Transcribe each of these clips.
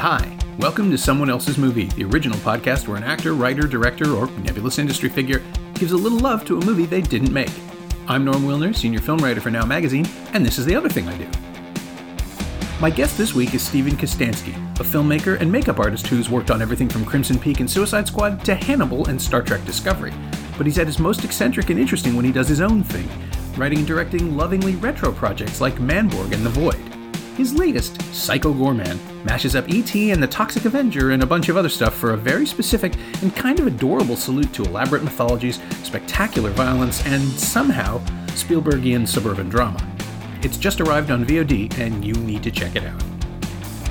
Hi! Welcome to Someone Else's Movie, the original podcast where an actor, writer, director, or nebulous industry figure gives a little love to a movie they didn't make. I'm Norm Wilner, senior film writer for Now Magazine, and this is the other thing I do. My guest this week is Steven Kostanski, a filmmaker and makeup artist who's worked on everything from Crimson Peak and Suicide Squad to Hannibal and Star Trek Discovery. But he's at his most eccentric and interesting when he does his own thing, writing and directing lovingly retro projects like Manborg and The Void. His latest, Psycho Goreman, mashes up E.T. and the Toxic Avenger and a bunch of other stuff for a very specific and kind of adorable salute to elaborate mythologies, spectacular violence, and somehow Spielbergian suburban drama. It's just arrived on VOD, and you need to check it out.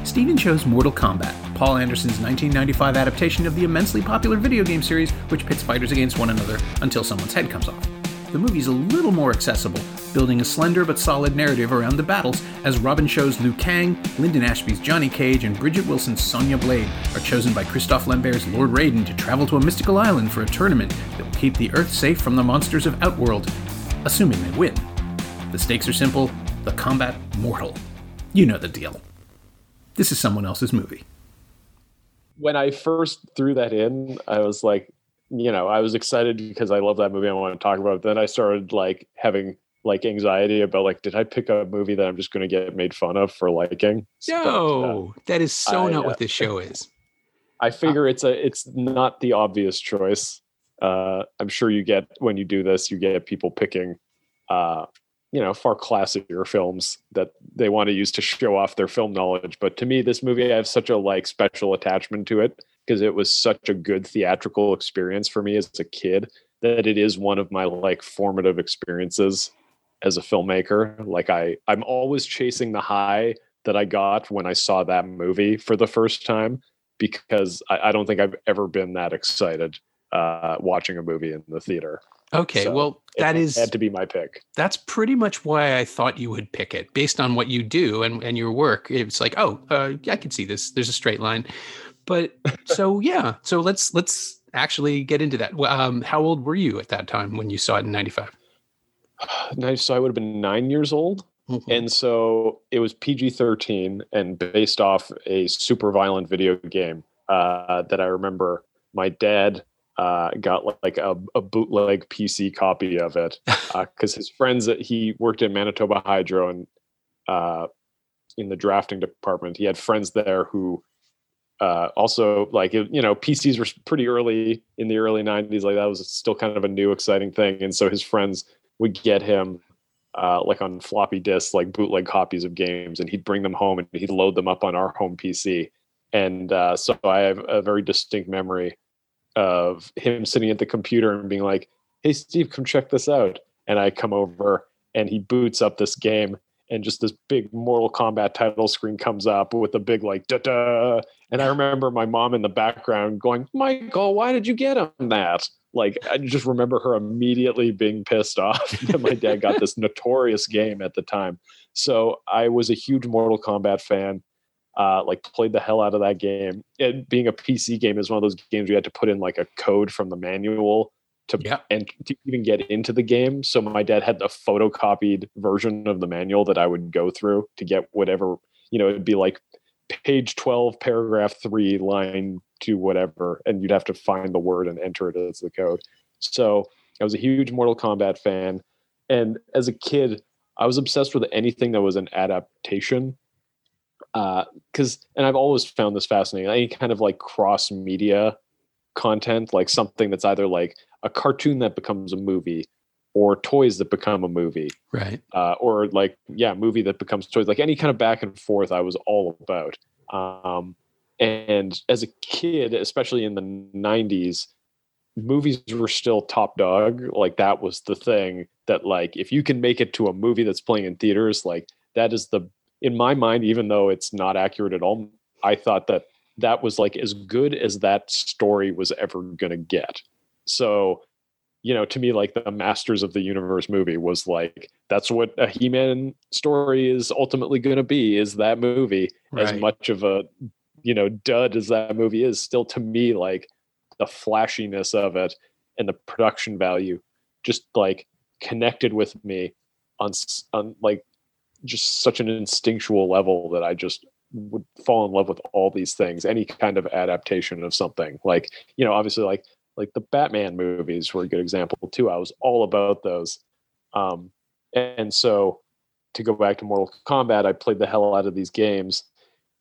Steven chose Mortal Kombat, Paul Anderson's 1995 adaptation of the immensely popular video game series, which pits fighters against one another until someone's head comes off the movie's a little more accessible, building a slender but solid narrative around the battles as Robin Shou's Liu Kang, Linden Ashby's Johnny Cage, and Bridget Wilson's Sonya Blade are chosen by Christophe Lambert's Lord Raiden to travel to a mystical island for a tournament that will keep the Earth safe from the monsters of Outworld, assuming they win. The stakes are simple, the combat mortal. You know the deal. This is someone else's movie. When I first threw that in, I was like, you know, I was excited because I love that movie. I want to talk about. It. Then I started like having like anxiety about like, did I pick a movie that I'm just going to get made fun of for liking? No, but, uh, that is so I, not what this show is. I uh figure uh, it's a it's not the obvious choice. Uh, I'm sure you get when you do this, you get people picking, uh, you know, far classier films that they want to use to show off their film knowledge. But to me, this movie, I have such a like special attachment to it because it was such a good theatrical experience for me as a kid that it is one of my like formative experiences as a filmmaker. Like I I'm always chasing the high that I got when I saw that movie for the first time because I, I don't think I've ever been that excited uh, watching a movie in the theater. Okay, so well, that is had to be my pick. That's pretty much why I thought you would pick it, based on what you do and, and your work. It's like, oh, uh, I can see this. There's a straight line. But so yeah, so let's let's actually get into that. Um, how old were you at that time when you saw it in '95? So I would have been nine years old. Mm-hmm. And so it was PG 13 and based off a super violent video game uh, that I remember my dad uh, got like a, a, bootleg PC copy of it because uh, his friends that he worked at Manitoba Hydro and uh, in the drafting department, he had friends there who uh, also like you know PCs were pretty early in the early 90s like that was still kind of a new exciting thing and so his friends would get him uh, like on floppy disks like bootleg copies of games and he'd bring them home and he'd load them up on our home PC and uh, so I have a very distinct memory of him sitting at the computer and being like hey Steve come check this out and I come over and he boots up this game and just this big Mortal Kombat title screen comes up with a big like da da. And I remember my mom in the background going, "Michael, why did you get him that?" Like I just remember her immediately being pissed off that my dad got this notorious game at the time. So I was a huge Mortal Kombat fan. Uh, like played the hell out of that game. It being a PC game is one of those games you had to put in like a code from the manual to yeah. and to even get into the game. So my dad had the photocopied version of the manual that I would go through to get whatever, you know, it'd be like page 12, paragraph 3, line 2 whatever and you'd have to find the word and enter it as the code. So I was a huge Mortal Kombat fan and as a kid I was obsessed with anything that was an adaptation because uh, and I've always found this fascinating. Any kind of like cross media content, like something that's either like a cartoon that becomes a movie or toys that become a movie right. uh, or like yeah movie that becomes toys like any kind of back and forth i was all about. Um, and as a kid especially in the 90s movies were still top dog. Like that was the thing that like if you can make it to a movie that's playing in theaters like that is the in my mind even though it's not accurate at all i thought that that was like as good as that story was ever going to get. So, you know, to me, like the Masters of the Universe movie was like that's what a He-Man story is ultimately going to be. Is that movie right. as much of a you know dud as that movie is? Still, to me, like the flashiness of it and the production value just like connected with me on on like just such an instinctual level that I just would fall in love with all these things any kind of adaptation of something like you know obviously like like the batman movies were a good example too. I was all about those. Um and so to go back to mortal kombat i played the hell out of these games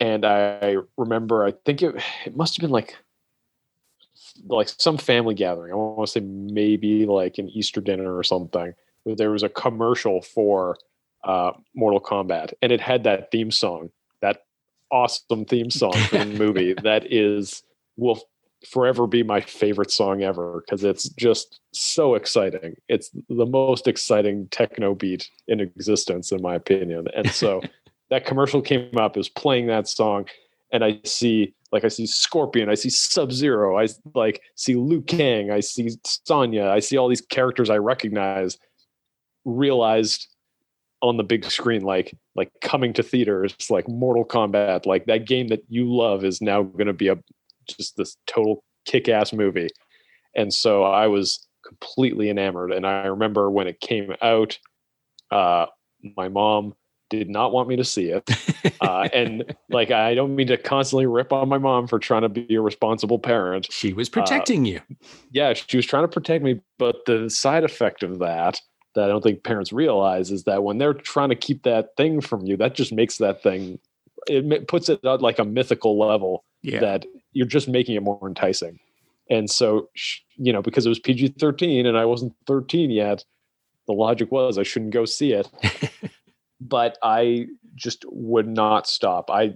and i remember i think it it must have been like like some family gathering. I want to say maybe like an easter dinner or something where there was a commercial for uh, Mortal Kombat, and it had that theme song, that awesome theme song from the movie that is will forever be my favorite song ever because it's just so exciting. It's the most exciting techno beat in existence, in my opinion. And so that commercial came up, is playing that song, and I see like I see Scorpion, I see Sub Zero, I like see Liu Kang, I see Sonya, I see all these characters I recognize. Realized on the big screen like like coming to theaters like mortal kombat like that game that you love is now going to be a just this total kick-ass movie. And so i was completely enamored. And i remember when it came out uh my mom did not want me to see it. Uh, and like i don't mean to constantly rip on my mom for trying to be a responsible parent. She was protecting uh, you. yeah she was trying to protect me. But the side effect of that that I don't think parents realize is that when they're trying to keep that thing from you, that just makes that thing, it puts it at like a mythical level yeah. that you're just making it more enticing. And so, you know, because it was PG 13 and I wasn't 13 yet, the logic was I shouldn't go see it. but I just would not stop. I,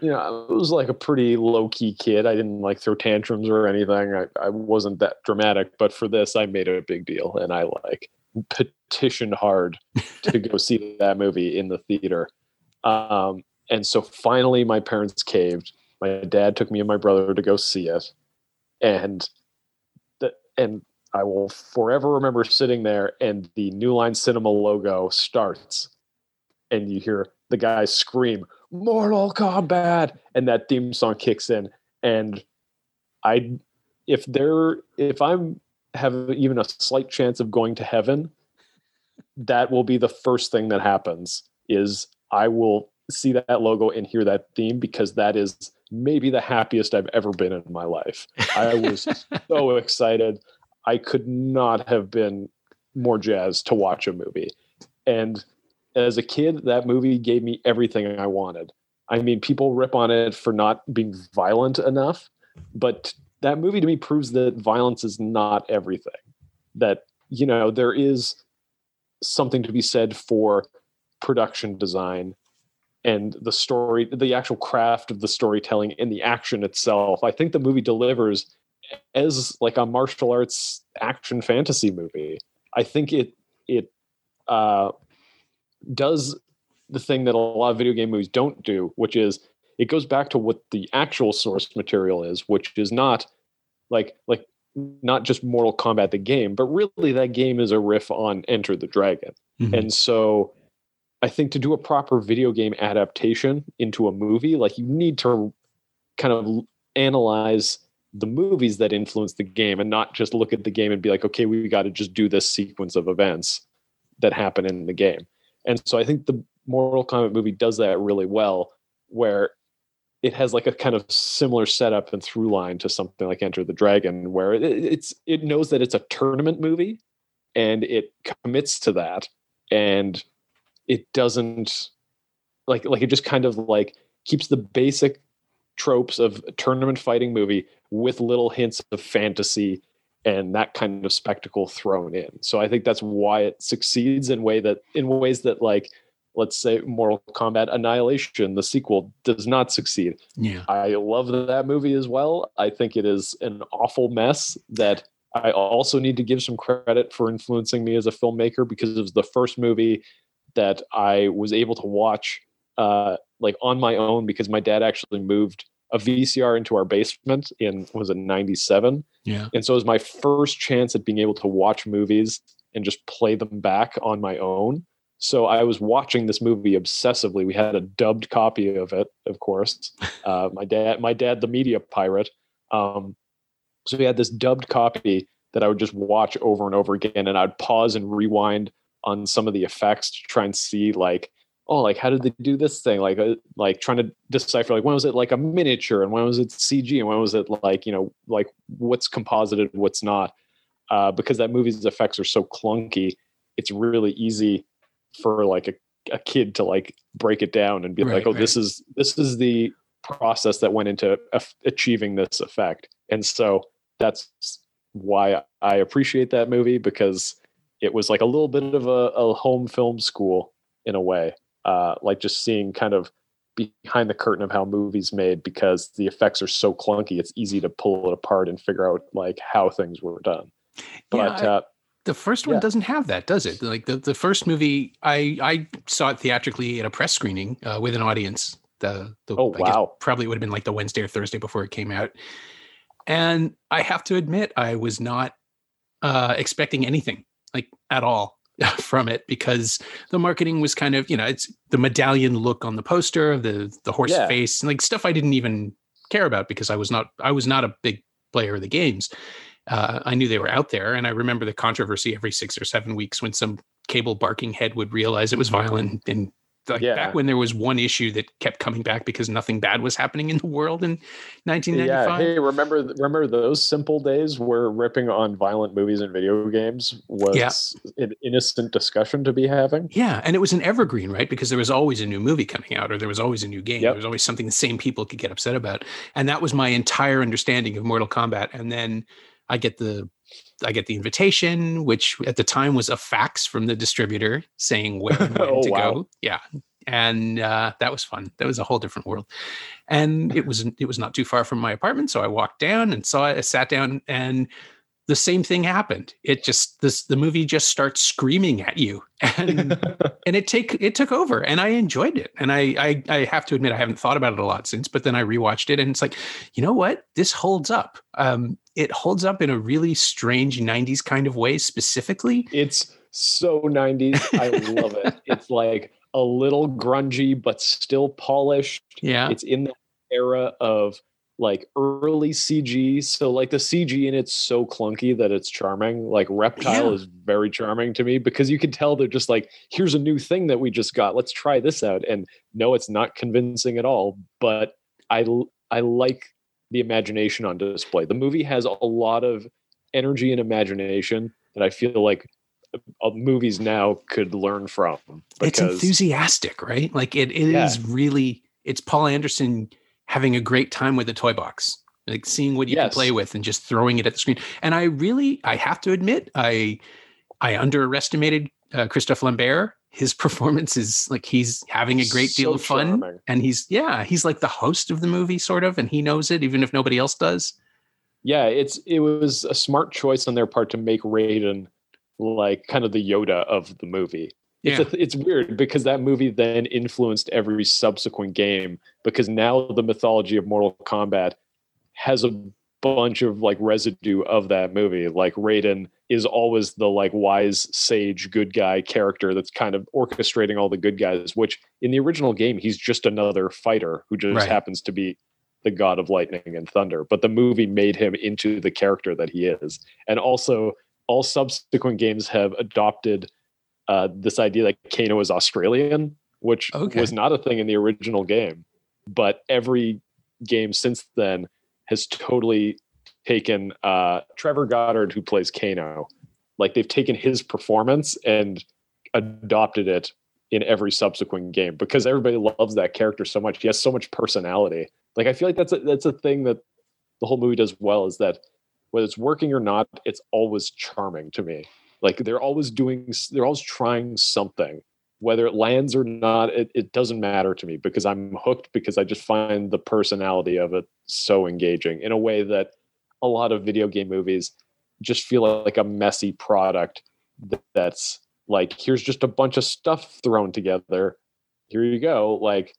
you know, I was like a pretty low key kid. I didn't like throw tantrums or anything. I, I wasn't that dramatic, but for this, I made it a big deal. And I like, petitioned hard to go see that movie in the theater. Um, and so finally, my parents caved. My dad took me and my brother to go see it, and the, and I will forever remember sitting there and the New Line Cinema logo starts, and you hear the guy scream "Mortal Kombat," and that theme song kicks in, and I, if there, if I'm have even a slight chance of going to heaven, that will be the first thing that happens is I will see that logo and hear that theme because that is maybe the happiest I've ever been in my life. I was so excited. I could not have been more jazzed to watch a movie. And as a kid, that movie gave me everything I wanted. I mean, people rip on it for not being violent enough, but that movie to me proves that violence is not everything. That, you know, there is something to be said for production design and the story, the actual craft of the storytelling and the action itself. I think the movie delivers as like a martial arts action fantasy movie. I think it it uh, does the thing that a lot of video game movies don't do, which is it goes back to what the actual source material is, which is not like like not just Mortal Kombat the game, but really that game is a riff on Enter the Dragon. Mm-hmm. And so I think to do a proper video game adaptation into a movie, like you need to kind of analyze the movies that influence the game and not just look at the game and be like, okay, we got to just do this sequence of events that happen in the game. And so I think the Mortal Kombat movie does that really well, where it has like a kind of similar setup and through line to something like Enter the Dragon, where it, it's it knows that it's a tournament movie, and it commits to that, and it doesn't like like it just kind of like keeps the basic tropes of a tournament fighting movie with little hints of fantasy and that kind of spectacle thrown in. So I think that's why it succeeds in way that in ways that like let's say Mortal Kombat Annihilation, the sequel, does not succeed. Yeah. I love that movie as well. I think it is an awful mess that I also need to give some credit for influencing me as a filmmaker because it was the first movie that I was able to watch uh, like on my own because my dad actually moved a VCR into our basement in was it 97 yeah and so it was my first chance at being able to watch movies and just play them back on my own so I was watching this movie obsessively. We had a dubbed copy of it, of course. Uh, my dad, my dad, the media pirate. Um, so we had this dubbed copy that I would just watch over and over again, and I'd pause and rewind on some of the effects to try and see like oh, like how did they do this thing? Like, uh, like trying to decipher like when was it like a miniature and when was it CG and when was it like you know like what's composited, what's not. Uh, because that movie's effects are so clunky, it's really easy for like a, a kid to like break it down and be right, like, oh, right. this is this is the process that went into achieving this effect. And so that's why I appreciate that movie because it was like a little bit of a, a home film school in a way uh, like just seeing kind of behind the curtain of how movies made because the effects are so clunky it's easy to pull it apart and figure out like how things were done. But yeah, I, uh, the first one yeah. doesn't have that does it? Like the, the first movie i i saw it theatrically at a press screening uh, with an audience. The, the oh wow. probably would have been like the wednesday or thursday before it came out. And i have to admit i was not uh, expecting anything at all from it because the marketing was kind of you know it's the medallion look on the poster the the horse yeah. face like stuff i didn't even care about because i was not i was not a big player of the games uh, i knew they were out there and i remember the controversy every six or seven weeks when some cable barking head would realize it was violent and like yeah. back when there was one issue that kept coming back because nothing bad was happening in the world in 1995. Yeah, hey, remember remember those simple days where ripping on violent movies and video games was yeah. an innocent discussion to be having? Yeah, and it was an evergreen, right? Because there was always a new movie coming out or there was always a new game. Yep. There was always something the same people could get upset about. And that was my entire understanding of Mortal Kombat. And then I get the I get the invitation, which at the time was a fax from the distributor saying where and when oh, to wow. go. Yeah, and uh, that was fun. That was a whole different world, and it was it was not too far from my apartment. So I walked down and saw it. I sat down, and the same thing happened. It just this the movie just starts screaming at you, and and it take it took over, and I enjoyed it. And I, I I have to admit I haven't thought about it a lot since, but then I rewatched it, and it's like, you know what, this holds up. Um, it holds up in a really strange '90s kind of way. Specifically, it's so '90s. I love it. It's like a little grungy, but still polished. Yeah, it's in the era of like early CG. So like the CG in it's so clunky that it's charming. Like Reptile yeah. is very charming to me because you can tell they're just like, here's a new thing that we just got. Let's try this out. And no, it's not convincing at all. But I I like the imagination on display. The movie has a lot of energy and imagination that I feel like uh, movies now could learn from. It's enthusiastic, right? Like it, it yeah. is really. It's Paul Anderson having a great time with the toy box like seeing what you yes. can play with and just throwing it at the screen and i really i have to admit i i underestimated uh, christophe lambert his performance is like he's having a great so deal of fun charming. and he's yeah he's like the host of the movie sort of and he knows it even if nobody else does yeah it's it was a smart choice on their part to make raiden like kind of the yoda of the movie it's yeah. a, it's weird because that movie then influenced every subsequent game because now the mythology of Mortal Kombat has a bunch of like residue of that movie. Like Raiden is always the like wise sage good guy character that's kind of orchestrating all the good guys, which in the original game he's just another fighter who just right. happens to be the god of lightning and thunder. But the movie made him into the character that he is. And also all subsequent games have adopted uh, this idea that Kano is Australian, which okay. was not a thing in the original game, but every game since then has totally taken uh, Trevor Goddard, who plays Kano, like they've taken his performance and adopted it in every subsequent game because everybody loves that character so much. He has so much personality. Like I feel like that's a, that's a thing that the whole movie does well is that whether it's working or not, it's always charming to me. Like they're always doing, they're always trying something. Whether it lands or not, it, it doesn't matter to me because I'm hooked because I just find the personality of it so engaging in a way that a lot of video game movies just feel like a messy product that's like here's just a bunch of stuff thrown together. Here you go. Like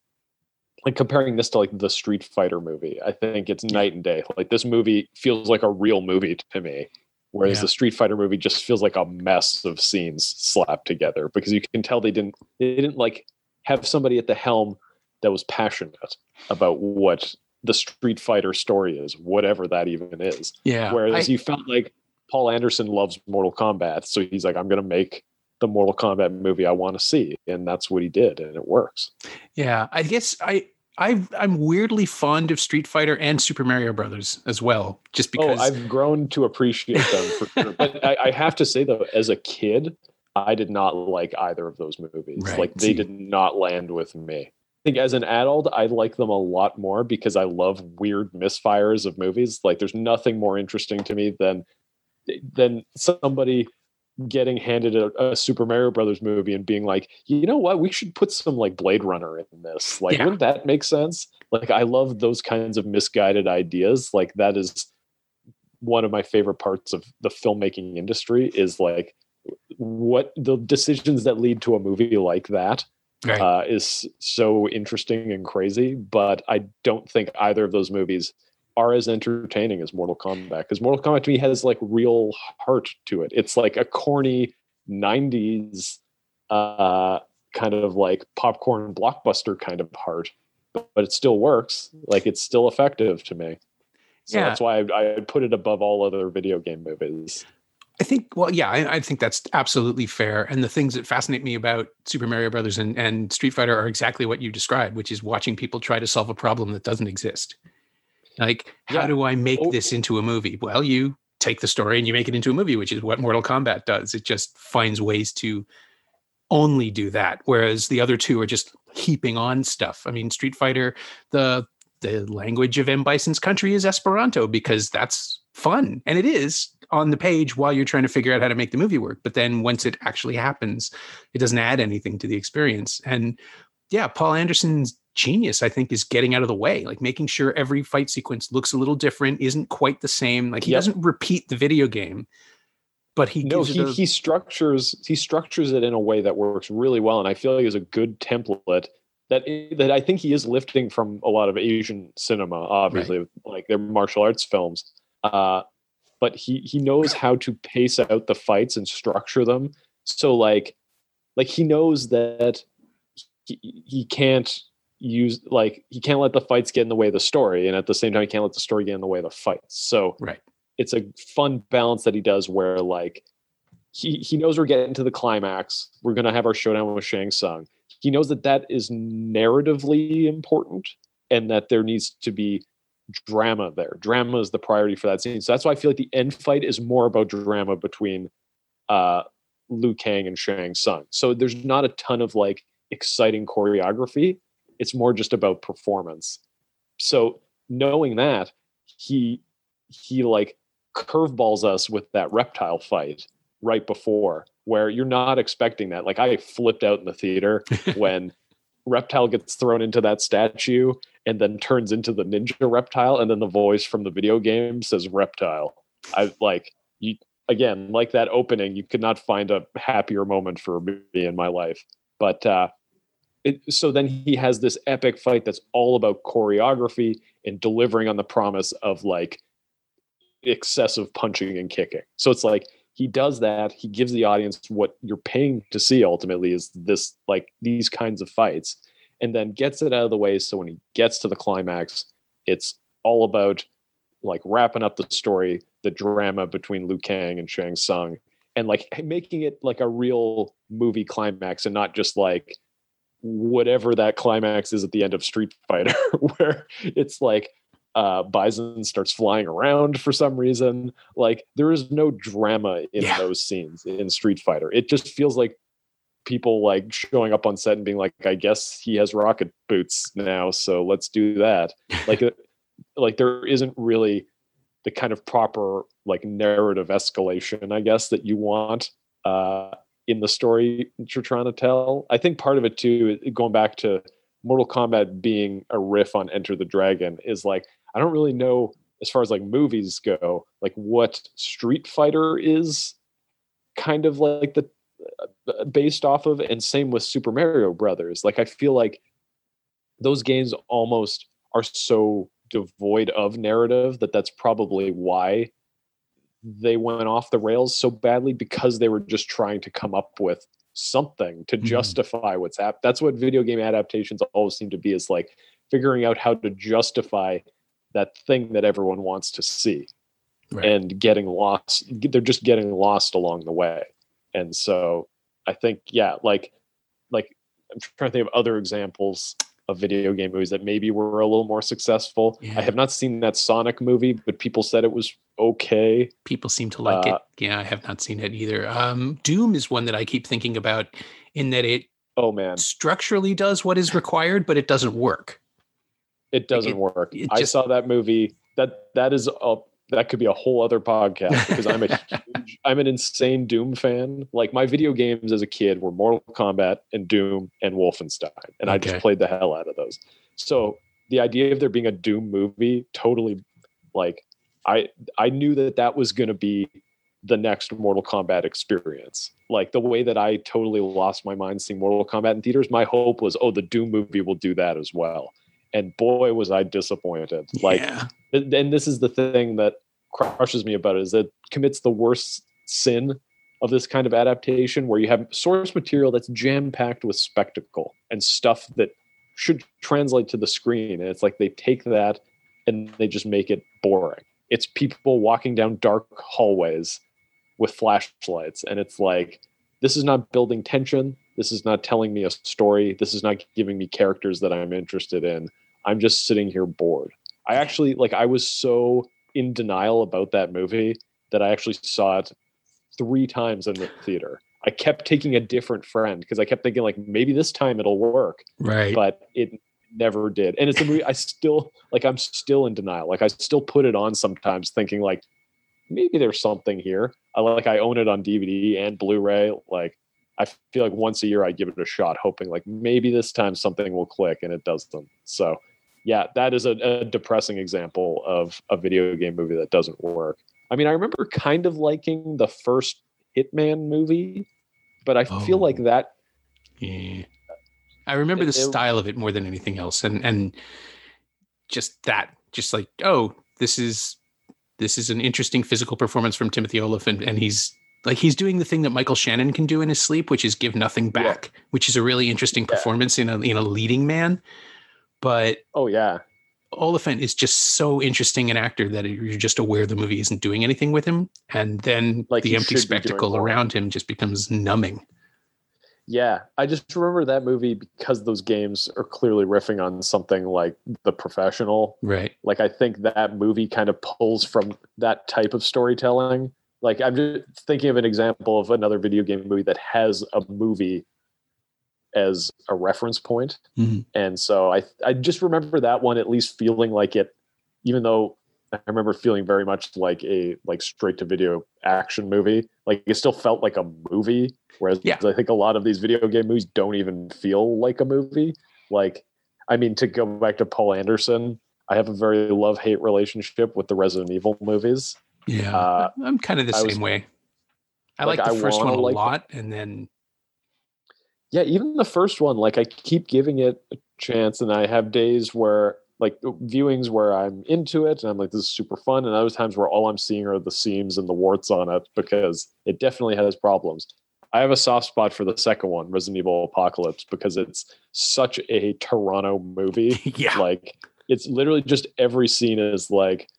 like comparing this to like the street fighter movie i think it's night and day. Like this movie feels like a real movie to me whereas yeah. the Street Fighter movie just feels like a mess of scenes slapped together because you can tell they didn't they didn't like have somebody at the helm that was passionate about what the Street Fighter story is, whatever that even is. Yeah. Whereas I, you felt like Paul Anderson loves Mortal Kombat, so he's like, I'm gonna make the Mortal Kombat movie I want to see, and that's what he did, and it works. Yeah, I guess I i am weirdly fond of Street Fighter and Super Mario Brothers as well, just oh, because. Oh, I've grown to appreciate them for sure. But I, I, have to say though, as a kid, I did not like either of those movies. Right. Like they See. did not land with me. I think as an adult, I like them a lot more because I love weird misfires of movies. Like there's nothing more interesting to me than than somebody getting handed a, a, Super Mario Brothers movie and being like, you know what, we should put some like Blade Runner in this. Like, yeah. wouldn't that make sense? Like, I love those kinds of misguided ideas. Like, that is one of my favorite parts of the filmmaking industry is like what the decisions that lead to a movie like that right. uh, is so interesting and crazy. But I don't think either of those movies are as entertaining as Mortal Kombat because Mortal Kombat to me has like real heart to it. It's like a corny 90s uh, kind of like popcorn blockbuster kind of heart, but, it still works. Like it's still effective to me. So yeah. that's why I, I put it above all other video game movies. I think, well, yeah, I, I, think that's absolutely fair. And the things that fascinate me about Super Mario Brothers and, and Street Fighter are exactly what you described, which is watching people try to solve a problem that doesn't exist. Like, how yeah. do I make oh. this into a movie? Well, you take the story and you make it into a movie, which is what Mortal Kombat does. It just finds ways to only do that. Whereas the other two are just heaping on stuff. I mean, Street Fighter, the the language of M. Bison's country is Esperanto because that's fun. And it is on the page while you're trying to figure out how to make the movie work. But then once it actually happens, it doesn't add anything to the experience. And yeah, Paul Anderson's genius, I think, is getting out of the way, like making sure every fight sequence looks a little different, isn't quite the same. Like he yep. doesn't repeat the video game, but he no, he, a, he structures he structures it in a way that works really well, and I feel like is a good template that that I think he is lifting from a lot of Asian cinema, obviously, right. like their martial arts films. Uh, but he he knows how to pace out the fights and structure them. So like like he knows that he, he can't use like he can't let the fights get in the way of the story and at the same time he can't let the story get in the way of the fights so right it's a fun balance that he does where like he he knows we're getting to the climax we're going to have our showdown with shang Tsung. he knows that that is narratively important and that there needs to be drama there drama is the priority for that scene so that's why i feel like the end fight is more about drama between uh liu kang and shang Tsung. so there's not a ton of like exciting choreography it's more just about performance. So knowing that, he he like curveballs us with that reptile fight right before where you're not expecting that. Like I flipped out in the theater when reptile gets thrown into that statue and then turns into the ninja reptile and then the voice from the video game says reptile. I like you again, like that opening, you could not find a happier moment for me in my life. But uh it, so then he has this epic fight that's all about choreography and delivering on the promise of like excessive punching and kicking. So it's like he does that. He gives the audience what you're paying to see ultimately is this like these kinds of fights and then gets it out of the way. So when he gets to the climax, it's all about like wrapping up the story, the drama between Liu Kang and Shang Tsung, and like making it like a real movie climax and not just like whatever that climax is at the end of Street Fighter, where it's like uh, Bison starts flying around for some reason. Like there is no drama in yeah. those scenes in Street Fighter. It just feels like people like showing up on set and being like, "I guess he has rocket boots now, so let's do that." like, uh, like there isn't really the kind of proper like narrative escalation, I guess, that you want. Uh, in the story you're trying to tell. I think part of it too, going back to Mortal Kombat being a riff on Enter the Dragon, is like I don't really know as far as like movies go, like what Street Fighter is kind of like the uh, based off of, and same with Super Mario Brothers. Like I feel like those games almost are so devoid of narrative that that's probably why they went off the rails so badly because they were just trying to come up with something to mm-hmm. justify what's happened. That's what video game adaptations always seem to be is like figuring out how to justify that thing that everyone wants to see right. and getting lost. They're just getting lost along the way. And so I think yeah, like like I'm trying to think of other examples of video game movies that maybe were a little more successful. Yeah. I have not seen that Sonic movie, but people said it was okay. People seem to like Uh, it. Yeah, I have not seen it either. Um, Doom is one that I keep thinking about in that it Oh man, structurally does what is required, but it doesn't work. It doesn't it- work. it I saw that movie. That that is a that could be a whole other podcast because I'm a huge, I'm an insane Doom fan. Like my video games as a kid were Mortal Kombat and Doom and Wolfenstein, and I just played the hell out of those. So the idea of there being a Doom movie totally like I I knew that that was going to be the next Mortal Kombat experience. Like the way that I totally lost my mind seeing Mortal Kombat in theaters, my hope was, oh, the Doom movie will do that as well. And boy, was I disappointed. Like, yeah. and this is the thing that crushes me about it is that commits the worst sin of this kind of adaptation where you have source material that's jam packed with spectacle and stuff that should translate to the screen. And it's like they take that and they just make it boring. It's people walking down dark hallways with flashlights. And it's like, this is not building tension. This is not telling me a story. This is not giving me characters that I'm interested in. I'm just sitting here bored. I actually like I was so in denial about that movie that I actually saw it three times in the theater. I kept taking a different friend because I kept thinking like maybe this time it'll work, Right. but it never did. And it's a movie I still like I'm still in denial. Like I still put it on sometimes thinking like maybe there's something here. I like I own it on DVD and Blu-ray. Like I feel like once a year I give it a shot, hoping like maybe this time something will click, and it doesn't. So, yeah, that is a, a depressing example of a video game movie that doesn't work. I mean, I remember kind of liking the first Hitman movie, but I feel Oh. like that. Yeah. I remember the It- it- style of it more than anything else. And and just that, just like, oh, this is this is an interesting physical performance from Timothy Olyphant, and he's like he's doing the thing that Michael Shannon can do in his sleep, which is give nothing Yeah. back, which is a really interesting Yeah. performance in a in a leading man. But Oh yeah, Olyphant is just so interesting an actor that you're just aware the movie isn't doing anything with him, and then Like the empty should be doing spectacle around him just becomes numbing. yeah. I just remember that movie because those games are clearly riffing on something like The Professional, Right. like i think that movie kind of pulls from that type of storytelling like i'm just thinking of an example of another video game movie that has a movie as a reference point Mhm. and so i i just remember that one at least feeling like it even though i remember feeling very much like a like straight to video action movie like it still felt like a movie whereas Yeah. i think a lot of these video game movies don't even feel like a movie like i mean to go back to paul anderson I have a very love hate relationship with the Resident Evil movies. Yeah, Uh, I'm kind of the I same was- way. I like, like the I first one a like- lot, and then Yeah, even the first one, like I keep giving it a chance, and I have days where like viewings where I'm into it and I'm like, this is super fun, and other times where all I'm seeing are the seams and the warts on it because it definitely has problems. I have a soft spot for the second one, Resident Evil Apocalypse, because it's such a Toronto movie. yeah, like it's literally just every scene is like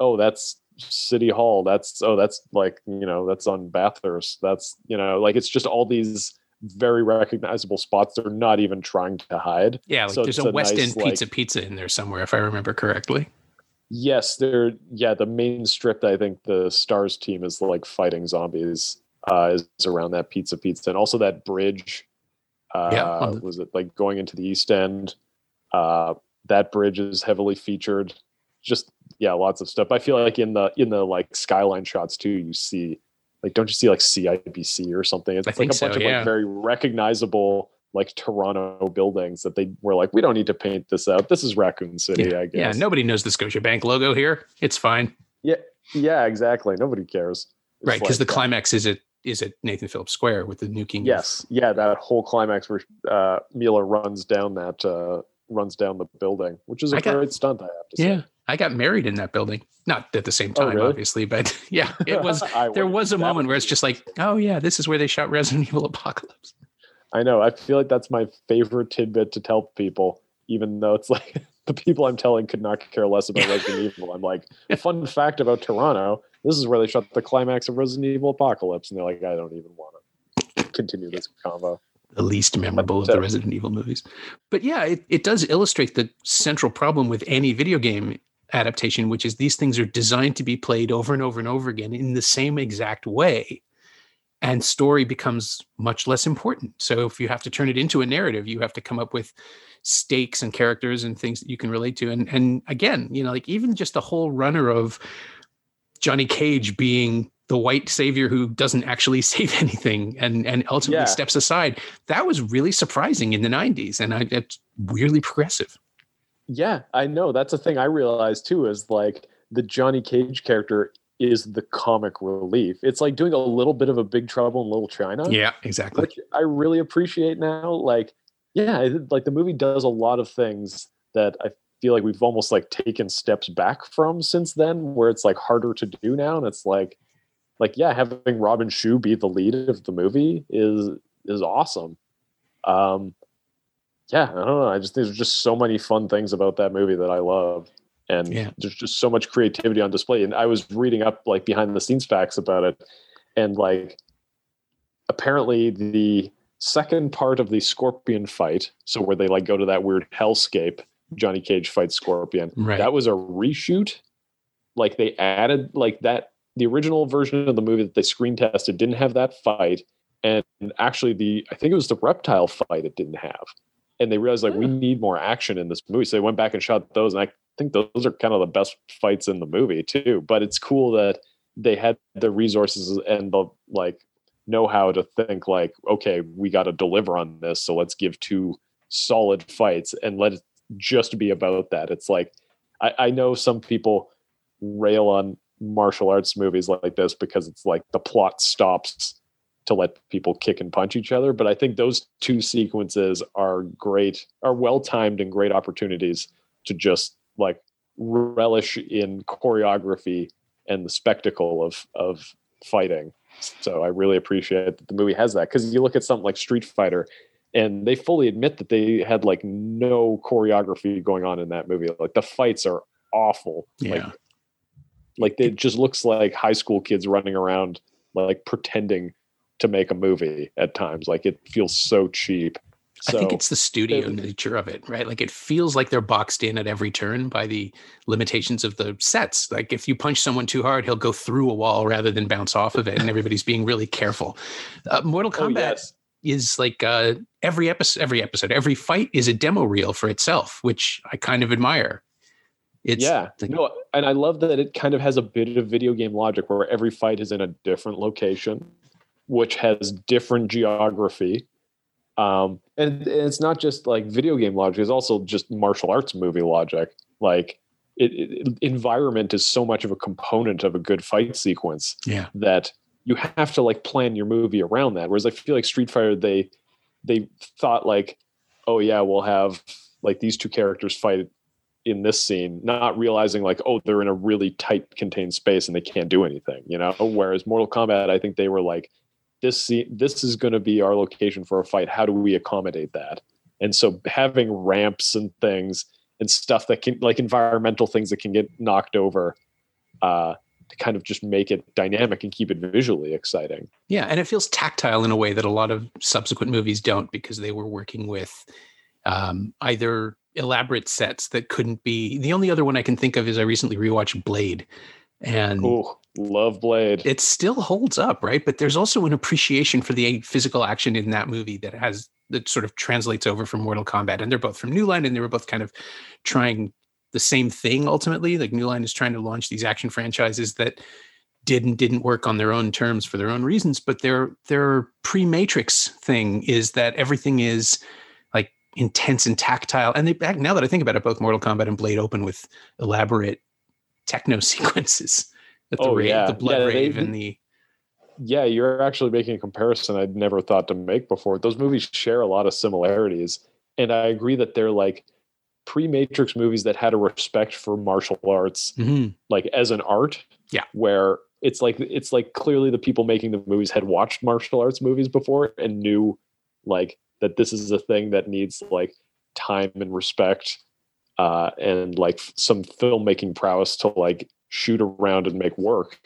oh that's city hall that's oh that's like you know that's on bathurst that's you know like it's just all these very recognizable spots they're not even trying to hide yeah. Like so there's a a West nice, End pizza pizza in there somewhere, if I remember correctly. yes they're yeah the main strip i think the stars team is like fighting zombies uh is around that pizza pizza and also that bridge uh Yeah, the- was it like going into the east end uh that bridge is heavily featured just yeah lots of stuff i feel like in the in the like skyline shots too you see like don't you see like cibc or something it's I like a bunch so, of like very recognizable like toronto buildings that they were like we don't need to paint this out this is raccoon city i guess Yeah, nobody knows the Scotiabank logo here. It's fine, yeah yeah, exactly nobody cares It's right? Because like, the climax is at is at Nathan Phillips Square with the nuking. Yes, yeah, that whole climax where uh, Milla runs down that uh, runs down the building, which is a got- great stunt. I have to say. yeah. I got married in that building, not at the same Oh, time, really? obviously, but yeah, it was. There was a moment where it's just like, oh yeah, this is where they shot Resident Evil Apocalypse. I know. I feel like that's my favorite tidbit to tell people, even though it's like the people I'm telling could not care less about Resident Evil. I'm like, fun fact about Toronto: this is where they shot the climax of Resident Evil Apocalypse, and they're like, I don't even want to continue this combo. The least memorable of the Resident Evil movies. But yeah, it, it does illustrate the central problem with any video game adaptation, which is these things are designed to be played over and over and over again in the same exact way. And story becomes much less important. So if you have to turn it into a narrative, you have to come up with stakes and characters and things that you can relate to. And and again, you know, like even just the whole runner of Johnny Cage being the white savior who doesn't actually save anything and and ultimately yeah. steps aside. That was really surprising in the 90s and I, it's weirdly progressive. Yeah, I know. That's a thing I realized too is like the Johnny Cage character is the comic relief. It's like doing a little bit of a Big Trouble in Little China. Yeah, exactly. Which I really appreciate now. Like, yeah, like the movie does a lot of things that I feel like we've almost like taken steps back from since then, where it's like harder to do now. And it's like, like yeah, having Robin Shou be the lead of the movie is is awesome. Um, yeah, I don't know. I just there's just so many fun things about that movie that I love, and yeah. there's just so much creativity on display. And I was reading up like behind the scenes facts about it, and like apparently the second part of the Scorpion fight, so where they like go to that weird hellscape, Johnny Cage fights Scorpion. Right. That was a reshoot. Like they added like that. The original version of the movie that they screen tested didn't have that fight, and actually the I think it was the reptile fight it didn't have. And they realized like yeah. we need more action in this movie, so they went back and shot those. And I think those are kind of the best fights in the movie too. But it's cool that they had the resources and the like know how to think like, okay, we got to deliver on this, so let's give two solid fights and let it just be about that. It's like I, I know some people rail on martial arts movies like this because it's like the plot stops to let people kick and punch each other. But I think those two sequences are great, are well timed and great opportunities to just like relish in choreography and the spectacle of of fighting. So I really appreciate that the movie has that because you look at something like Street Fighter, and they fully admit that they had like no choreography going on in that movie. Like the fights are awful. Yeah. Like, like it just looks like high school kids running around like pretending to make a movie at times. Like it feels so cheap. So, I think it's the studio nature of it, right? Like it feels like they're boxed in at every turn by the limitations of the sets. Like if you punch someone too hard, he'll go through a wall rather than bounce off of it, and everybody's being really careful. Uh, Mortal oh, Kombat oh, yes. is like uh, every episode, every episode, every fight is a demo reel for itself, which I kind of admire. It's yeah, like, no, and I love that it kind of has a bit of video game logic where every fight is in a different location, which has different geography um, and, and it's not just like video game logic; it's also just martial arts movie logic. Like, it, it, environment is so much of a component of a good fight sequence. Yeah. That you have to like plan your movie around that. Whereas I feel like Street Fighter, they they thought like, oh yeah, we'll have like these two characters fight in this scene, not realizing like, oh, they're in a really tight contained space and they can't do anything, you know. Whereas Mortal Kombat, I think they were like, this this is going to be our location for a fight. How do we accommodate that? And so having ramps and things and stuff that can like environmental things that can get knocked over uh, to kind of just make it dynamic and keep it visually exciting. Yeah and it feels tactile in a way that a lot of subsequent movies don't because they were working with um, either elaborate sets that couldn't be the only other one i can think of is i recently rewatched blade and Ooh, love Blade. It still holds up, right? But there's also an appreciation for the physical action in that movie that has that sort of translates over from Mortal Kombat. And they're both from New Line, and they were both kind of trying the same thing ultimately. Like New Line is trying to launch these action franchises that didn't didn't work on their own terms for their own reasons. But their their pre-Matrix thing is that everything is like intense and tactile. And they back now that I think about it, both Mortal Kombat and Blade open with elaborate techno sequences the, oh, rave, yeah. the blood yeah, rave they, and the yeah you're actually making a comparison i'd never thought to make before those movies share a lot of similarities and i agree that they're like pre-matrix movies that had a respect for martial arts mm-hmm. like as an art yeah where it's like it's like clearly the people making the movies had watched martial arts movies before and knew like that this is a thing that needs like time and respect uh, and like some filmmaking prowess to like shoot around and make work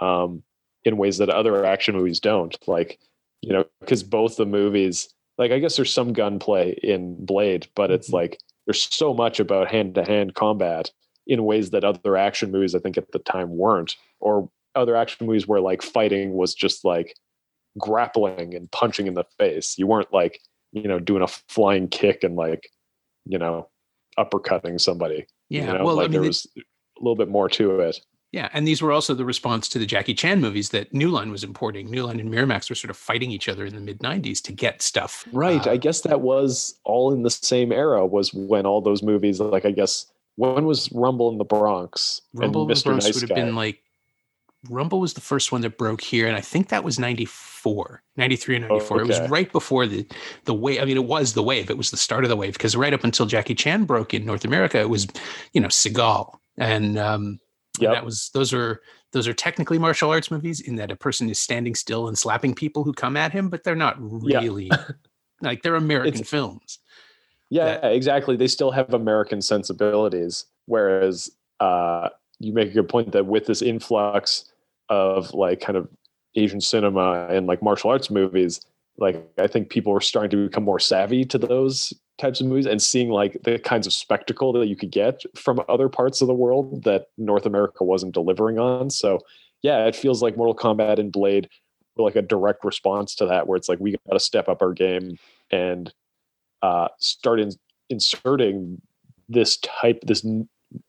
um, in ways that other action movies don't. Like you know, because both the movies, like I guess there's some gunplay in Blade, but it's mm-hmm. like there's so much about hand to hand combat in ways that other action movies I think at the time weren't, or other action movies where like fighting was just like grappling and punching in the face. You weren't like, you know, doing a flying kick and like, you know, uppercutting somebody. Yeah. You know? Well, like I mean, there was little bit more to it. Yeah, and these were also the response to the Jackie Chan movies that New Line was importing. New Line and Miramax were sort of fighting each other in the mid '90s to get stuff. Right. Uh, I guess that was all in the same era. Was when all those movies, like I guess, when was Rumble in the Bronx? Rumble in the Bronx nice would have been like Rumble was the first one that broke here, and I think that was 94, 93 or 94. okay. It was right before the the wave. I mean, it was the wave. It was the start of the wave because right up until Jackie Chan broke in North America, it was, you know, Seagal. And um, yeah, that was those are those are technically martial arts movies in that a person is standing still and slapping people who come at him, but they're not really like they're American it's, films. Yeah, that, exactly. They still have American sensibilities, whereas uh, you make a good point that with this influx of like kind of Asian cinema and like martial arts movies, like I think people were starting to become more savvy to those types of movies and seeing like the kinds of spectacle that you could get from other parts of the world that North America wasn't delivering on. So yeah, it feels like Mortal Kombat and Blade were like a direct response to that, where it's like we got to step up our game and uh, start in, inserting this type, this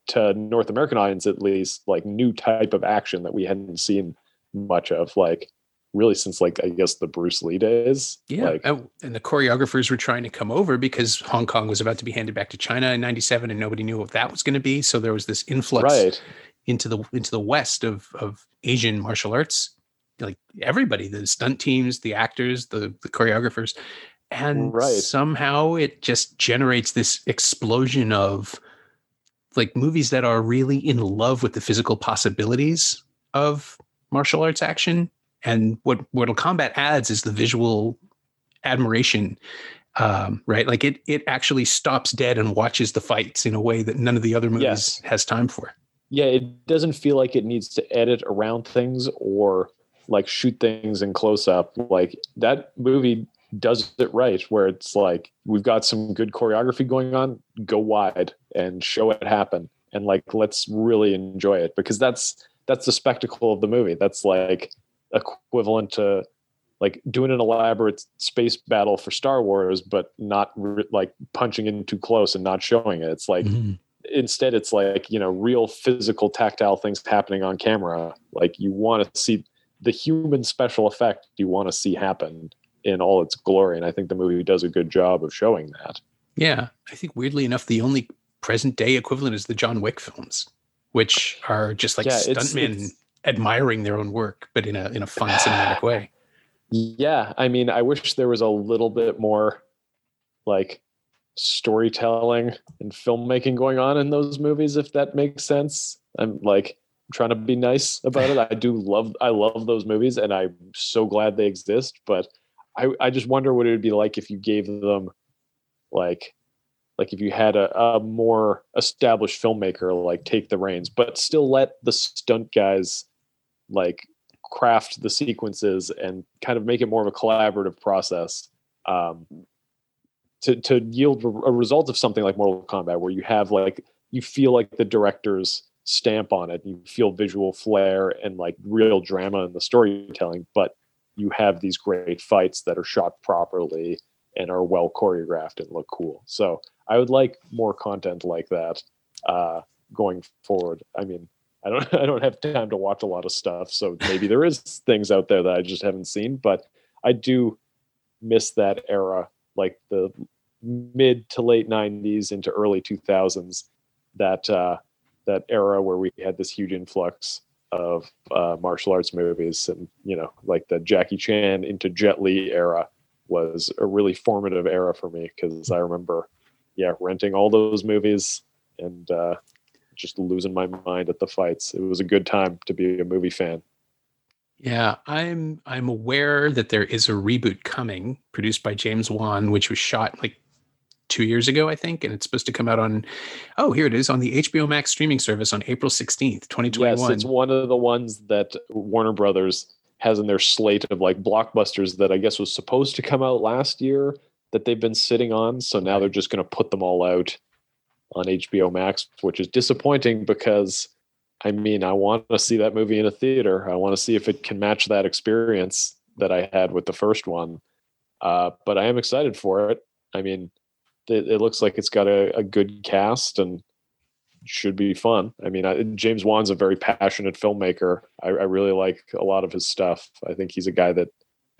to North American audience at least, like new type of action that we hadn't seen much of. Like really since like I guess the Bruce Lee days. Yeah, like, oh, and the choreographers were trying to come over because Hong Kong was about to be handed back to China in '97, and nobody knew what that was going to be. So there was this influx right. into the into the West of of Asian martial arts. Like everybody, the stunt teams, the actors, the the choreographers, and right. somehow it just generates this explosion of like movies that are really in love with the physical possibilities of martial arts action and what Mortal Kombat adds is the visual admiration, um, right? Like it it actually stops dead and watches the fights in a way that none of the other movies yes. has time for. Yeah, it doesn't feel like it needs to edit around things or like shoot things in close up. Like that movie does it right, where it's like we've got some good choreography going on, go wide and show it happen, and like let's really enjoy it because that's that's the spectacle of the movie. That's like equivalent to like doing an elaborate space battle for Star Wars, but not re- like punching in too close and not showing it. It's like mm-hmm. instead, it's like you know real physical, tactile things happening on camera. Like you want to see the human special effect you want to see happen in all its glory, and I think the movie does a good job of showing that. Yeah, I think weirdly enough, the only present day equivalent is the John Wick films, which are just like yeah, stuntmen. Admiring their own work, but in a in a fun cinematic way. Yeah, I mean, I wish there was a little bit more like storytelling and filmmaking going on in those movies, if that makes sense. I'm like trying to be nice about it. I do love I love those movies and I'm so glad they exist, but I, I just wonder what it would be like if you gave them like like if you had a, a more established filmmaker like take the reins, but still let the stunt guys like craft the sequences and kind of make it more of a collaborative process um, to to yield a result of something like Mortal Kombat, where you have like you feel like the director's stamp on it. You feel visual flair and like real drama in the storytelling, but you have these great fights that are shot properly and are well choreographed and look cool. So I would like more content like that uh, going forward. I mean, I don't I don't have time to watch a lot of stuff, so maybe there is things out there that I just haven't seen, but I do miss that era, like the mid to late '90s into early 2000s. That uh, that era where we had this huge influx of uh, martial arts movies, and you know, like the Jackie Chan into Jet Li era was a really formative era for me because I remember, yeah, renting all those movies and uh, just losing my mind at the fights. It was a good time to be a movie fan. Yeah, I'm I'm aware that there is a reboot coming produced by James Wan, which was shot like two years ago, I think, and it's supposed to come out on oh, here it is on the HBO Max streaming service on April 16th, 2021. Yes, it's one of the ones that Warner Brothers has in their slate of like blockbusters that I guess was supposed to come out last year that they've been sitting on. So now they're just going to put them all out on HBO Max, which is disappointing because I mean, I want to see that movie in a theater. I want to see if it can match that experience that I had with the first one. Uh, but I am excited for it. I mean, it, it looks like it's got a, a, good cast and should be fun. I mean, I, James Wan's a very passionate filmmaker. I, I really like a lot of his stuff. I think he's a guy that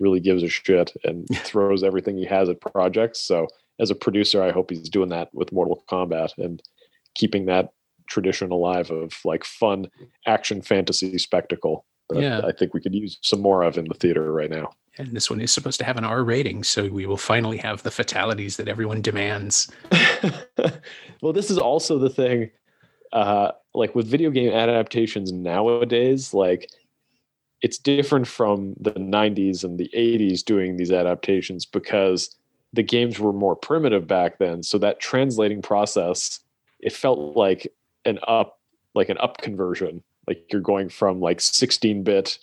really gives a shit and throws everything he has at projects. So as a producer, I hope he's doing that with Mortal Kombat and keeping that tradition alive of like fun action fantasy spectacle that yeah. I think we could use some more of in the theater right now. And this one is supposed to have an R rating, so we will finally have the fatalities that everyone demands. well, this is also the thing, uh, like with video game adaptations nowadays, like it's different from the 90s and the 80s doing these adaptations because the games were more primitive back then. So that translating process, it felt like an up, like an up conversion. Like you're going from like 16 bit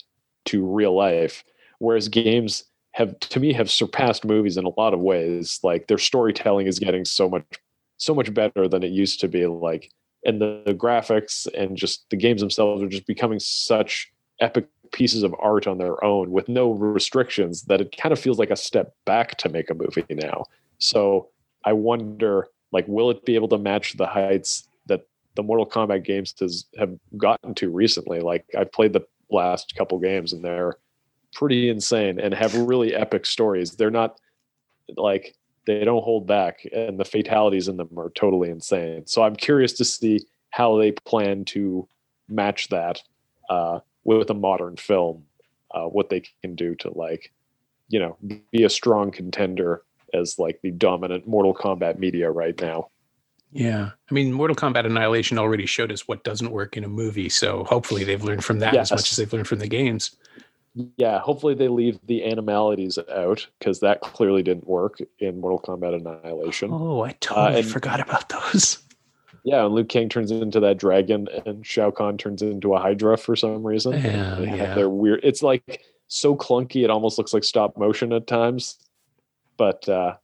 to real life. Whereas games have to me have surpassed movies in a lot of ways. Like their storytelling is getting so much so much better than it used to be. Like and the, the graphics and just the games themselves are just becoming such epic pieces of art on their own with no restrictions that it kind of feels like a step back to make a movie now so i wonder like will it be able to match the heights that the Mortal Kombat games has have gotten to recently. Like I've played the last couple games and they're pretty insane and have really epic stories. They're not like they don't hold back and the fatalities in them are totally insane. So I'm curious to see how they plan to match that uh, with a modern film, uh, what they can do to like, you know, be a strong contender as like the dominant Mortal Kombat media right now. Yeah. I mean, Mortal Kombat Annihilation already showed us what doesn't work in a movie. So hopefully they've learned from that yes. as much as they've learned from the games. Yeah. Hopefully they leave the animalities out because that clearly didn't work in Mortal Kombat Annihilation. Oh, I totally uh, and, forgot about those. Yeah. And Liu Kang turns into that dragon and Shao Kahn turns into a Hydra for some reason. Yeah. They yeah. They're weird. It's like so clunky. It almost looks like stop motion at times. But, uh,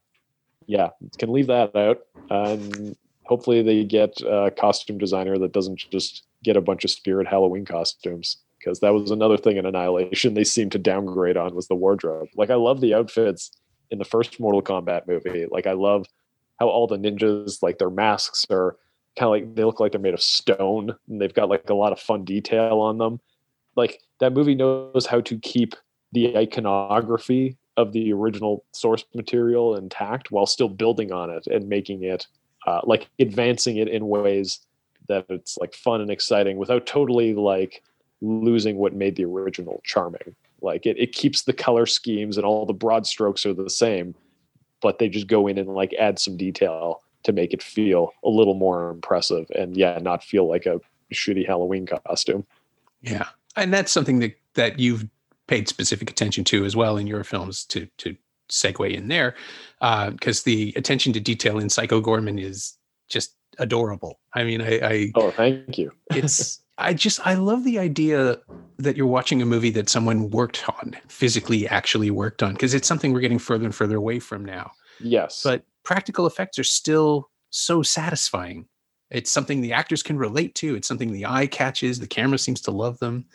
yeah, can leave that out. and hopefully they get a costume designer that doesn't just get a bunch of spirit Halloween costumes because that was another thing in Annihilation they seemed to downgrade on was the wardrobe. Like I love the outfits in the first Mortal Kombat movie. Like I love how all the ninjas like their masks are kind of like they look like they're made of stone and they've got like a lot of fun detail on them. Like that movie knows how to keep the iconography of the original source material intact while still building on it and making it uh, like advancing it in ways that it's like fun and exciting without totally like losing what made the original charming. Like it, it keeps the color schemes and all the broad strokes are the same, but they just go in and like add some detail to make it feel a little more impressive and yeah, not feel like a shitty Halloween costume. Yeah. And that's something that, that you've paid specific attention to as well in your films to, to segue in there because uh, the attention to detail in Psycho Goreman is just adorable. I mean, I, I oh, thank you. it's I just I love the idea that you're watching a movie that someone worked on, physically actually worked on, because it's something we're getting further and further away from now. Yes, but practical effects are still so satisfying. It's something the actors can relate to. It's something the eye catches. The camera seems to love them.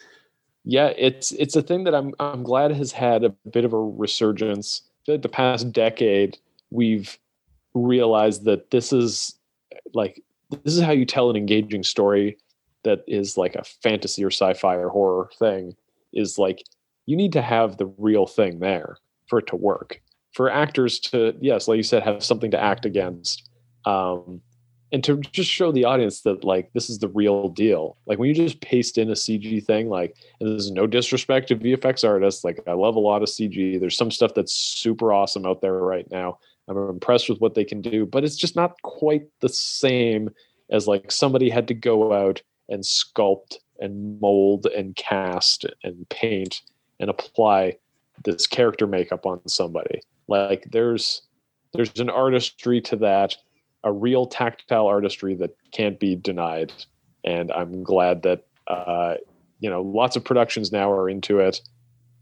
Yeah, it's it's a thing that I'm I'm glad has had a bit of a resurgence I feel like the past decade we've realized that this is like this is how you tell an engaging story that is like a fantasy or sci-fi or horror thing is like you need to have the real thing there for it to work for actors to yes like you said have something to act against um, and to just show the audience that like this is the real deal. Like when you just paste in a cg thing like and there's no disrespect to vfx artists like i love a lot of cg there's some stuff that's super awesome out there right now. I'm impressed with what they can do but it's just not quite the same as like somebody had to go out and sculpt and mold and cast and paint and apply this character makeup on somebody like there's there's an artistry to that a real tactile artistry that can't be denied. And I'm glad that uh, you know lots of productions now are into it.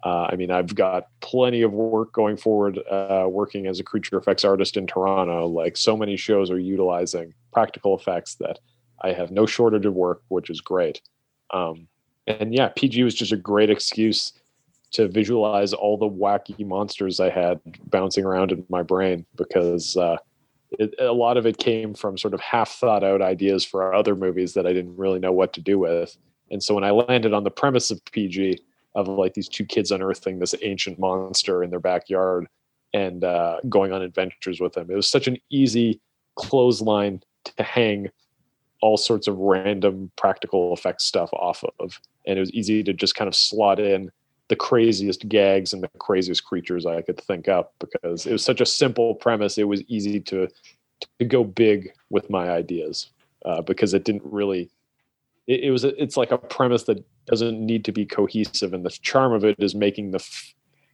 Uh, I mean, I've got plenty of work going forward, uh, working as a creature effects artist in Toronto. Like so many shows are utilizing practical effects that I have no shortage of work, which is great. Um, and yeah, PG was just a great excuse to visualize all the wacky monsters I had bouncing around in my brain because uh, it, a lot of it came from sort of half thought out ideas for other movies that I didn't really know what to do with. And so when I landed on the premise of PG, of like these two kids unearthing this ancient monster in their backyard and uh, going on adventures with them, it was such an easy clothesline to hang all sorts of random practical effects stuff off of. And it was easy to just kind of slot in the craziest gags and the craziest creatures I could think up because it was such a simple premise. It was easy to to go big with my ideas uh, because it didn't really. It, it was. A, it's like a premise that doesn't need to be cohesive, and the charm of it is making the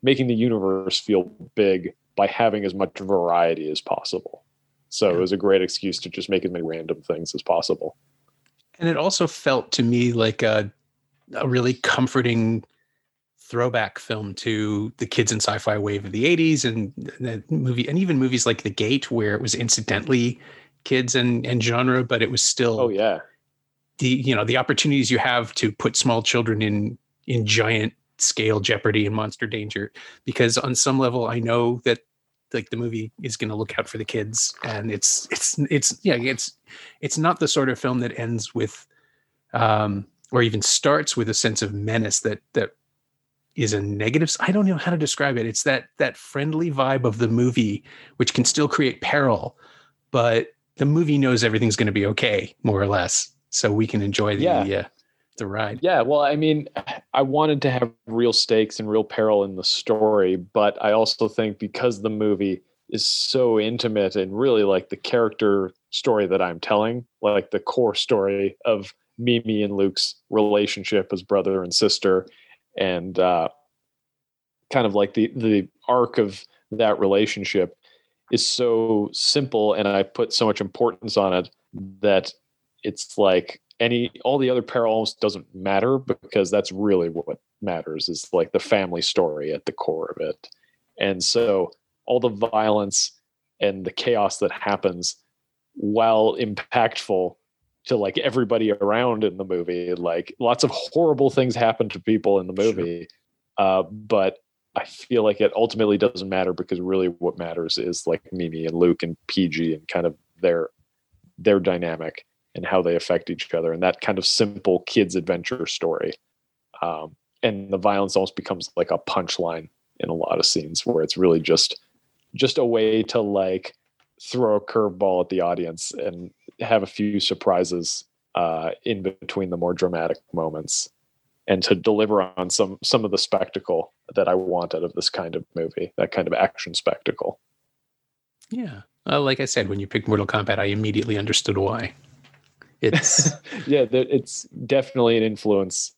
making the universe feel big by having as much variety as possible. So it was a great excuse to just make as many random things as possible. And it also felt to me like a, a really comforting throwback film to the kids in sci-fi wave of the 80s and the movie and even movies like The Gate where it was incidentally kids and, and genre, but it was still Oh yeah. The you know, the opportunities you have to put small children in in giant scale jeopardy and monster danger because on some level I know that like the movie is going to look out for the kids and it's it's it's yeah it's it's not the sort of film that ends with um or even starts with a sense of menace that that is a negative i don't know how to describe it it's that that friendly vibe of the movie which can still create peril but the movie knows everything's going to be okay more or less so we can enjoy the yeah. uh, the ride. Yeah, well, I mean, I wanted to have real stakes and real peril in the story, but I also think because the movie is so intimate and really like the character story that I'm telling, like the core story of Mimi and Luke's relationship as brother and sister, and uh, kind of like the the arc of that relationship is so simple, and I put so much importance on it that it's like any all the other parallels doesn't matter because that's really what matters is like the family story at the core of it. And so all the violence and the chaos that happens while impactful to like everybody around in the movie like lots of horrible things happen to people in the movie sure. uh, but i feel like it ultimately doesn't matter because really what matters is like mimi and luke and pg and kind of their their dynamic and how they affect each other and that kind of simple kids adventure story um, and the violence almost becomes like a punchline in a lot of scenes where it's really just just a way to like throw a curveball at the audience and have a few surprises uh, in between the more dramatic moments and to deliver on some some of the spectacle that I want out of this kind of movie, that kind of action spectacle. Yeah. Uh, like I said, when you picked Mortal Kombat, I immediately understood why. It's yeah, it's definitely an influence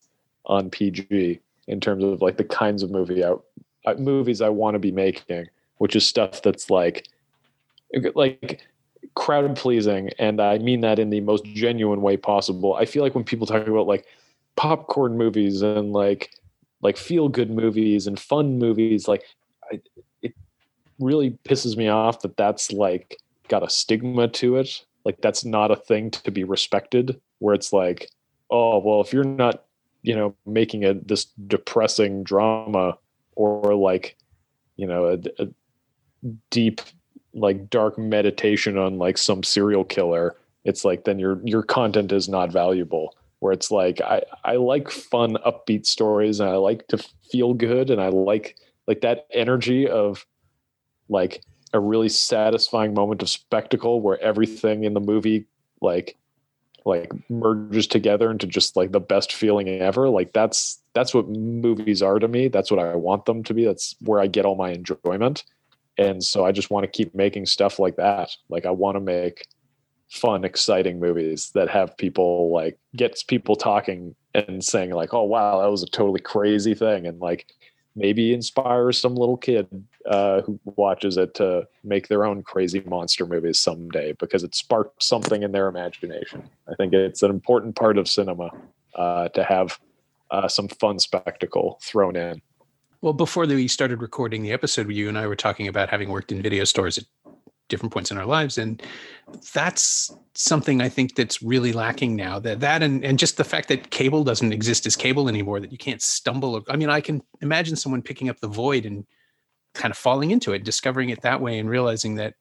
on PG in terms of like the kinds of movie out uh, movies I want to be making, which is stuff that's like like crowd pleasing, and I mean that in the most genuine way possible. I feel like when people talk about like popcorn movies and like like feel good movies and fun movies, like I, it really pisses me off that that's like got a stigma to it like that's not a thing to be respected where it's like oh well if you're not you know making a this depressing drama or like you know a, a deep like dark meditation on like some serial killer it's like then your your content is not valuable. Where it's like i i like fun upbeat stories and i like to feel good and i like like that energy of like a really satisfying moment of spectacle where everything in the movie like like merges together into just like the best feeling ever. Like that's that's what movies are to me. That's what i want them to be. That's where i get all my enjoyment and so i just want to keep making stuff like that like i want to make fun exciting movies that have people like gets people talking and saying like oh wow that was a totally crazy thing and like maybe inspires some little kid uh, who watches it to make their own crazy monster movies someday because it sparked something in their imagination. I think it's an important part of cinema uh, to have uh, some fun spectacle thrown in. Well, before we started recording the episode, you and I were talking about having worked in video stores at different points in our lives, and that's something I think that's really lacking now. That that and and just the fact that cable doesn't exist as cable anymore. That you can't stumble. I mean, I can imagine someone picking up the void and kind of falling into it, discovering it that way, and realizing that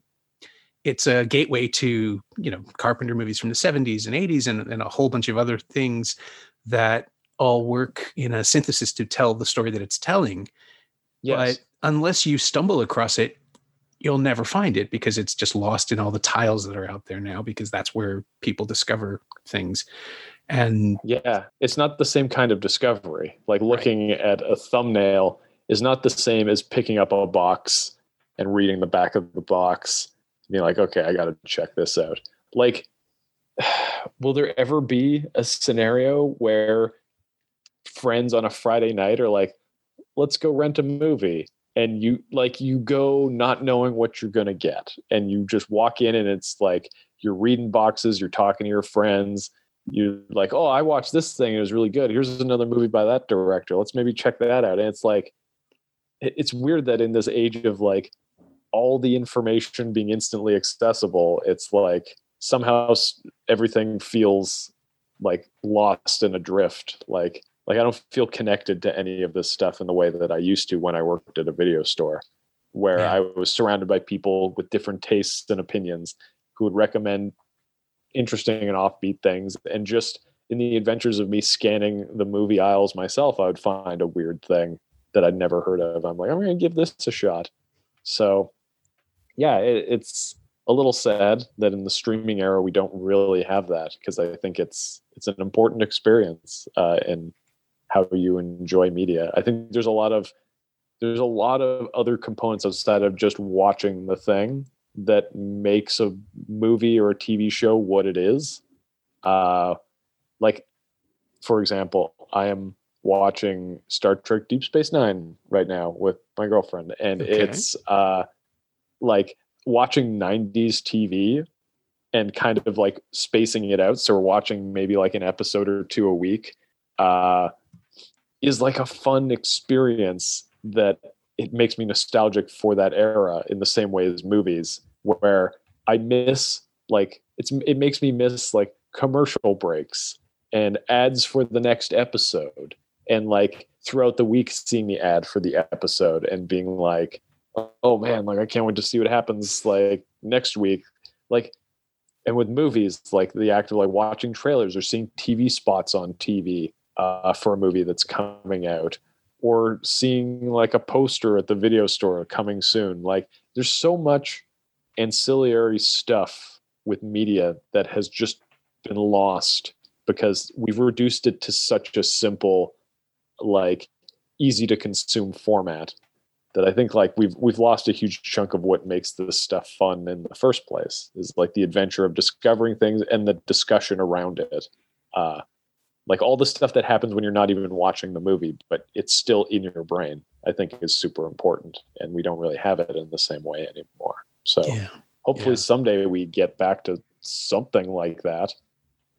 it's a gateway to you know Carpenter movies from the 70s and 80s and, and a whole bunch of other things that all work in a synthesis to tell the story that it's telling. Yes. But unless you stumble across it, you'll never find it because it's just lost in all the tiles that are out there now because that's where people discover things. And yeah, it's not the same kind of discovery. Like looking right. at a thumbnail is not the same as picking up a box and reading the back of the box being like, okay, I got to check this out. Like, will there ever be a scenario where friends on a Friday night are like, let's go rent a movie? And you like you go not knowing what you're gonna get, and you just walk in and it's like you're reading boxes, you're talking to your friends, you're like, oh, I watched this thing, it was really good. Here's another movie by that director. Let's maybe check that out. And it's like, it's weird that in this age of like all the information being instantly accessible, it's like somehow everything feels like lost and adrift. Like like I don't feel connected to any of this stuff in the way that I used to when I worked at a video store, where yeah. I was surrounded by people with different tastes and opinions who would recommend interesting and offbeat things. And just in the adventures of me scanning the movie aisles myself, I would find a weird thing that I'd never heard of. I'm like, I'm going to give this a shot. So yeah, it, it's a little sad that in the streaming era we don't really have that because I think it's it's an important experience uh, in how you enjoy media. I think there's a lot of there's a lot of other components outside of just watching the thing that makes a movie or a TV show what it is. Uh, like, for example, I am watching Star Trek Deep Space Nine right now with my girlfriend, and okay. it's uh, like watching 90s TV and kind of like spacing it out. So we're watching maybe like an episode or two a week uh, is like a fun experience that it makes me nostalgic for that era in the same way as movies where I miss like it's it makes me miss like commercial breaks and ads for the next episode and like throughout the week seeing the ad for the episode and being like oh man, like I can't wait to see what happens like next week. Like, and with movies, like the act of like watching trailers or seeing TV spots on TV uh, for a movie that's coming out, or seeing like a poster at the video store coming soon. Like, there's so much ancillary stuff with media that has just been lost because we've reduced it to such a simple, like, easy to consume format that I think like we've we've lost a huge chunk of what makes this stuff fun in the first place is like the adventure of discovering things and the discussion around it. Uh, like all the stuff that happens when you're not even watching the movie, but it's still in your brain. I think is super important, and we don't really have it in the same way anymore. So yeah. hopefully yeah. someday we get back to something like that.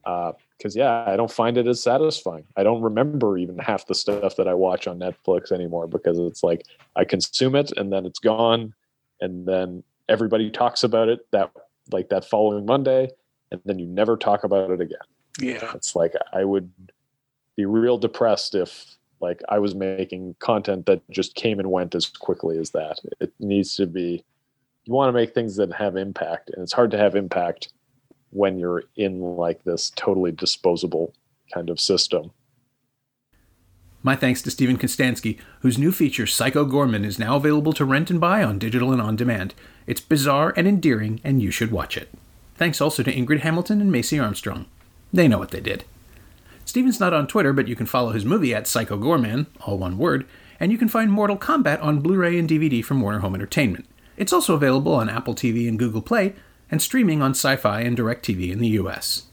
Uh, because yeah, I don't find it as satisfying. I don't remember even half the stuff that I watch on Netflix anymore because it's like I consume it and then it's gone, and then everybody talks about it that like that following Monday, and then you never talk about it again. Yeah, it's like I would be real depressed if like I was making content that just came and went as quickly as that. It needs to be. You want to make things that have impact, and it's hard to have impact when you're in like this totally disposable kind of system. My thanks to Steven Kostanski, whose new feature, Psycho Goreman, is now available to rent and buy on digital and on demand. It's bizarre and endearing, and you should watch it. Thanks also to Ingrid Hamilton and Macy Armstrong. They know what they did. Steven's not on Twitter, but you can follow his movie at Psycho Goreman, all one word, and you can find Mortal Kombat on Blu ray and DVD from Warner Home Entertainment. It's also available on Apple TV and Google Play, and streaming on Sci-Fi and DirecTV in the US.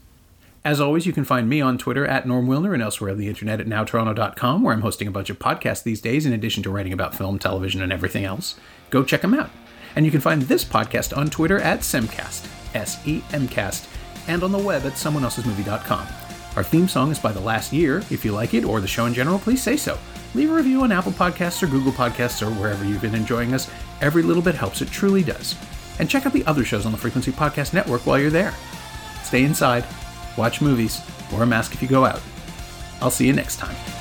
As always, you can find me on Twitter at Norm Wilner and elsewhere on the internet at nowtoronto.com, where I'm hosting a bunch of podcasts these days in addition to writing about film, television, and everything else. Go check them out. And you can find this podcast on Twitter at Semcast, S E M Cast, and on the web at someoneelsesmovie.com. Our theme song is by The Last Year. If you like it or the show in general, please say so. leave a review on Apple Podcasts or Google Podcasts or wherever you've been enjoying us. Every little bit helps, it truly does. And check out the other shows on the Frequency Podcast Network while you're there. Stay inside, watch movies, wear a mask if you go out. I'll see you next time.